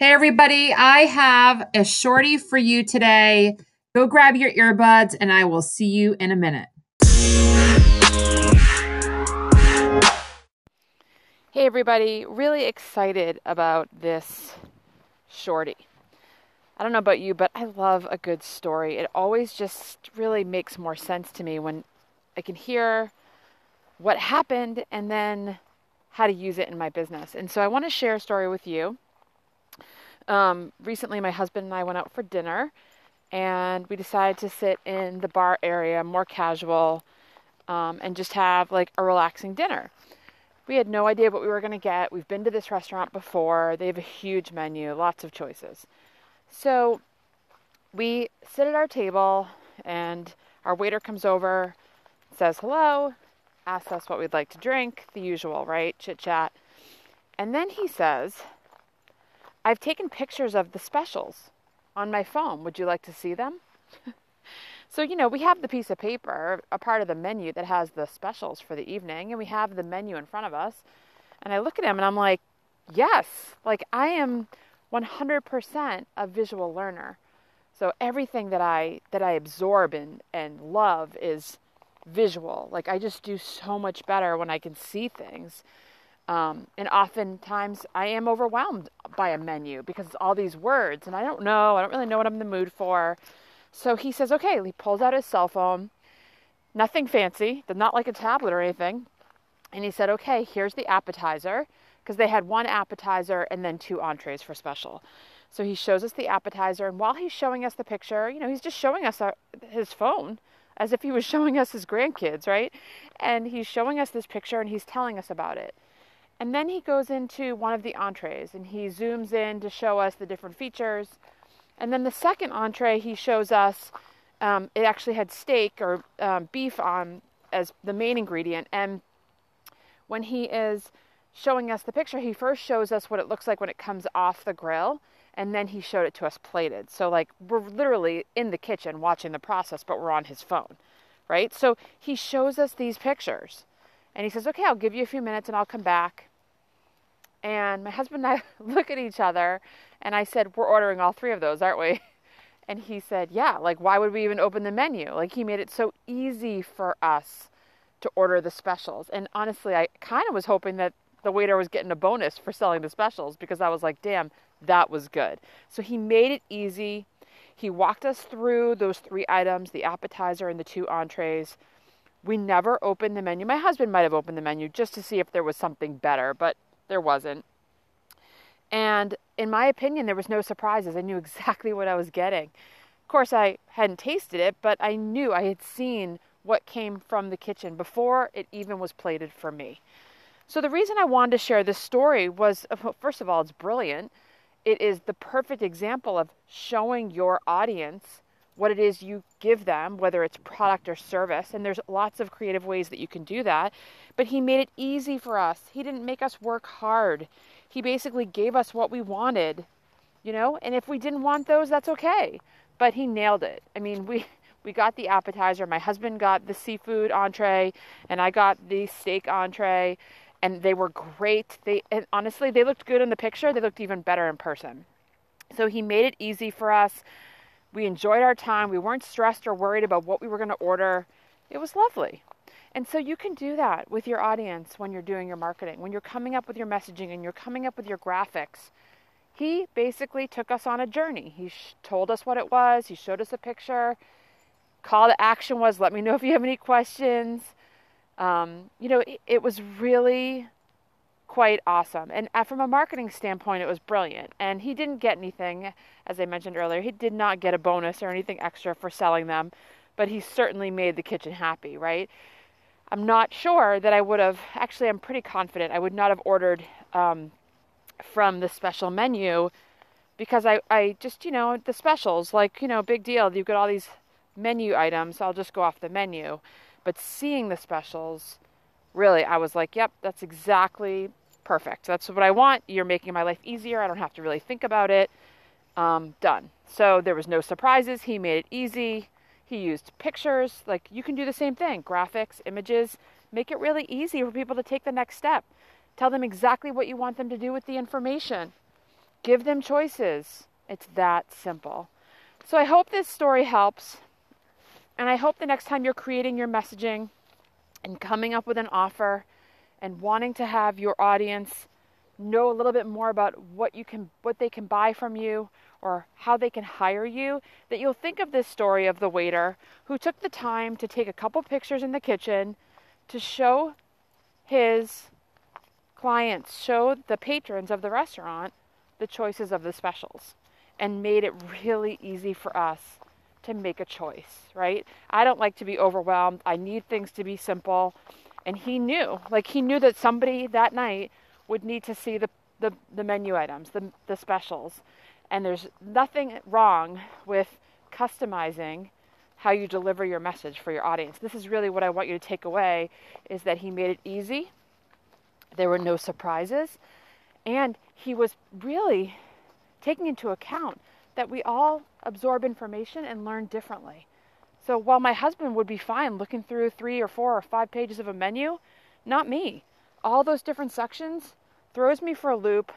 Hey, everybody, I have a shorty for you today. Go grab your earbuds, and I will see you in a minute. Hey, everybody, really excited about this shorty. I don't know about you, but I love a good story. It always just really makes more sense to me when I can hear what happened and then how to use it in my business. And so I want to share a story with you um, recently, my husband and I went out for dinner, and we decided to sit in the bar area, more casual, um, and just have like a relaxing dinner. We had no idea what we were going to get. We've been to this restaurant before. They have a huge menu, lots of choices. So we sit at our table, and our waiter comes over, says hello, asks us what we'd like to drink, the usual, right? Chit chat. And then he says, I've taken pictures of the specials on my phone. Would you like to see them? so, you know, we have the piece of paper, a part of the menu that has the specials for the evening, and we have the menu in front of us. And I look at him and I'm like, yes, like I am 100% a visual learner. So everything that I that I absorb and and love is visual. Like I just do so much better when I can see things. Um, and oftentimes I am overwhelmed by a menu because it's all these words and I don't know, I don't really know what I'm in the mood for. So he says, okay, he pulls out his cell phone, nothing fancy, not like a tablet or anything. And he said, okay, here's the appetizer because they had one appetizer and then two entrees for special. So he shows us the appetizer, and while he's showing us the picture, you know, he's just showing us our, his phone as if he was showing us his grandkids, right? And he's showing us this picture and he's telling us about it. And then he goes into one of the entrees and he zooms in to show us the different features. And then the second entree, he shows us um, it actually had steak or um, beef on as the main ingredient. And when he is showing us the picture, he first shows us what it looks like when it comes off the grill. And then he showed it to us plated. So, like, we're literally in the kitchen watching the process, but we're on his phone, right? So, he shows us these pictures. And he says, Okay, I'll give you a few minutes and I'll come back. And my husband and I look at each other and I said, We're ordering all three of those, aren't we? And he said, Yeah, like, why would we even open the menu? Like, he made it so easy for us to order the specials. And honestly, I kind of was hoping that the waiter was getting a bonus for selling the specials because I was like, Damn, that was good. So he made it easy. He walked us through those three items the appetizer and the two entrees. We never opened the menu. My husband might have opened the menu just to see if there was something better, but there wasn't. And in my opinion, there was no surprises. I knew exactly what I was getting. Of course, I hadn't tasted it, but I knew I had seen what came from the kitchen before it even was plated for me. So, the reason I wanted to share this story was first of all, it's brilliant. It is the perfect example of showing your audience what it is you give them, whether it's product or service. And there's lots of creative ways that you can do that. But he made it easy for us. He didn't make us work hard. He basically gave us what we wanted, you know? And if we didn't want those, that's okay. But he nailed it. I mean, we we got the appetizer. My husband got the seafood entree, and I got the steak entree, and they were great. They and honestly, they looked good in the picture. They looked even better in person. So he made it easy for us. We enjoyed our time. We weren't stressed or worried about what we were going to order. It was lovely. And so you can do that with your audience when you're doing your marketing, when you're coming up with your messaging and you're coming up with your graphics. He basically took us on a journey. He sh- told us what it was, he showed us a picture. Call to action was let me know if you have any questions. Um, you know, it, it was really quite awesome. And uh, from a marketing standpoint, it was brilliant. And he didn't get anything, as I mentioned earlier, he did not get a bonus or anything extra for selling them, but he certainly made the kitchen happy, right? I'm not sure that I would have, actually, I'm pretty confident I would not have ordered um, from the special menu because I, I just, you know, the specials, like, you know, big deal. You've got all these menu items, I'll just go off the menu. But seeing the specials, really, I was like, yep, that's exactly perfect. That's what I want. You're making my life easier. I don't have to really think about it. Um, done. So there was no surprises. He made it easy. He used pictures. Like you can do the same thing graphics, images. Make it really easy for people to take the next step. Tell them exactly what you want them to do with the information. Give them choices. It's that simple. So I hope this story helps. And I hope the next time you're creating your messaging and coming up with an offer and wanting to have your audience know a little bit more about what you can what they can buy from you or how they can hire you that you'll think of this story of the waiter who took the time to take a couple pictures in the kitchen to show his clients show the patrons of the restaurant the choices of the specials and made it really easy for us to make a choice, right? I don't like to be overwhelmed. I need things to be simple. And he knew, like he knew that somebody that night would need to see the, the, the menu items, the, the specials. And there's nothing wrong with customizing how you deliver your message for your audience. This is really what I want you to take away is that he made it easy. There were no surprises. And he was really taking into account that we all absorb information and learn differently. So while my husband would be fine looking through three or four or five pages of a menu, not me. All those different sections throws me for a loop.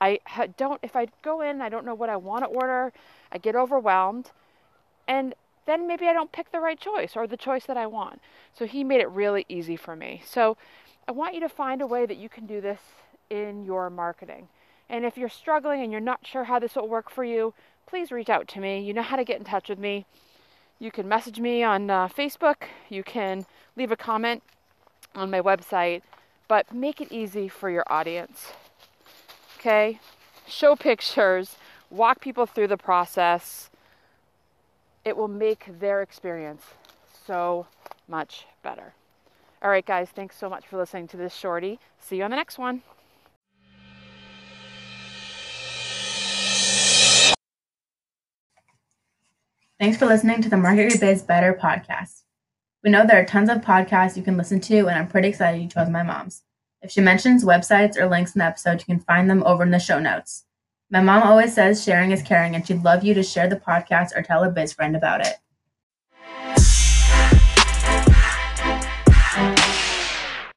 I don't, if I go in, I don't know what I want to order, I get overwhelmed, and then maybe I don't pick the right choice or the choice that I want. So he made it really easy for me. So I want you to find a way that you can do this in your marketing. And if you're struggling and you're not sure how this will work for you, please reach out to me. You know how to get in touch with me. You can message me on uh, Facebook, you can leave a comment on my website, but make it easy for your audience. Okay? Show pictures, walk people through the process. It will make their experience so much better. All right, guys, thanks so much for listening to this shorty. See you on the next one. Thanks for listening to the Market Your Biz Better podcast. We know there are tons of podcasts you can listen to, and I'm pretty excited you chose my mom's. If she mentions websites or links in the episode, you can find them over in the show notes. My mom always says sharing is caring, and she'd love you to share the podcast or tell a biz friend about it.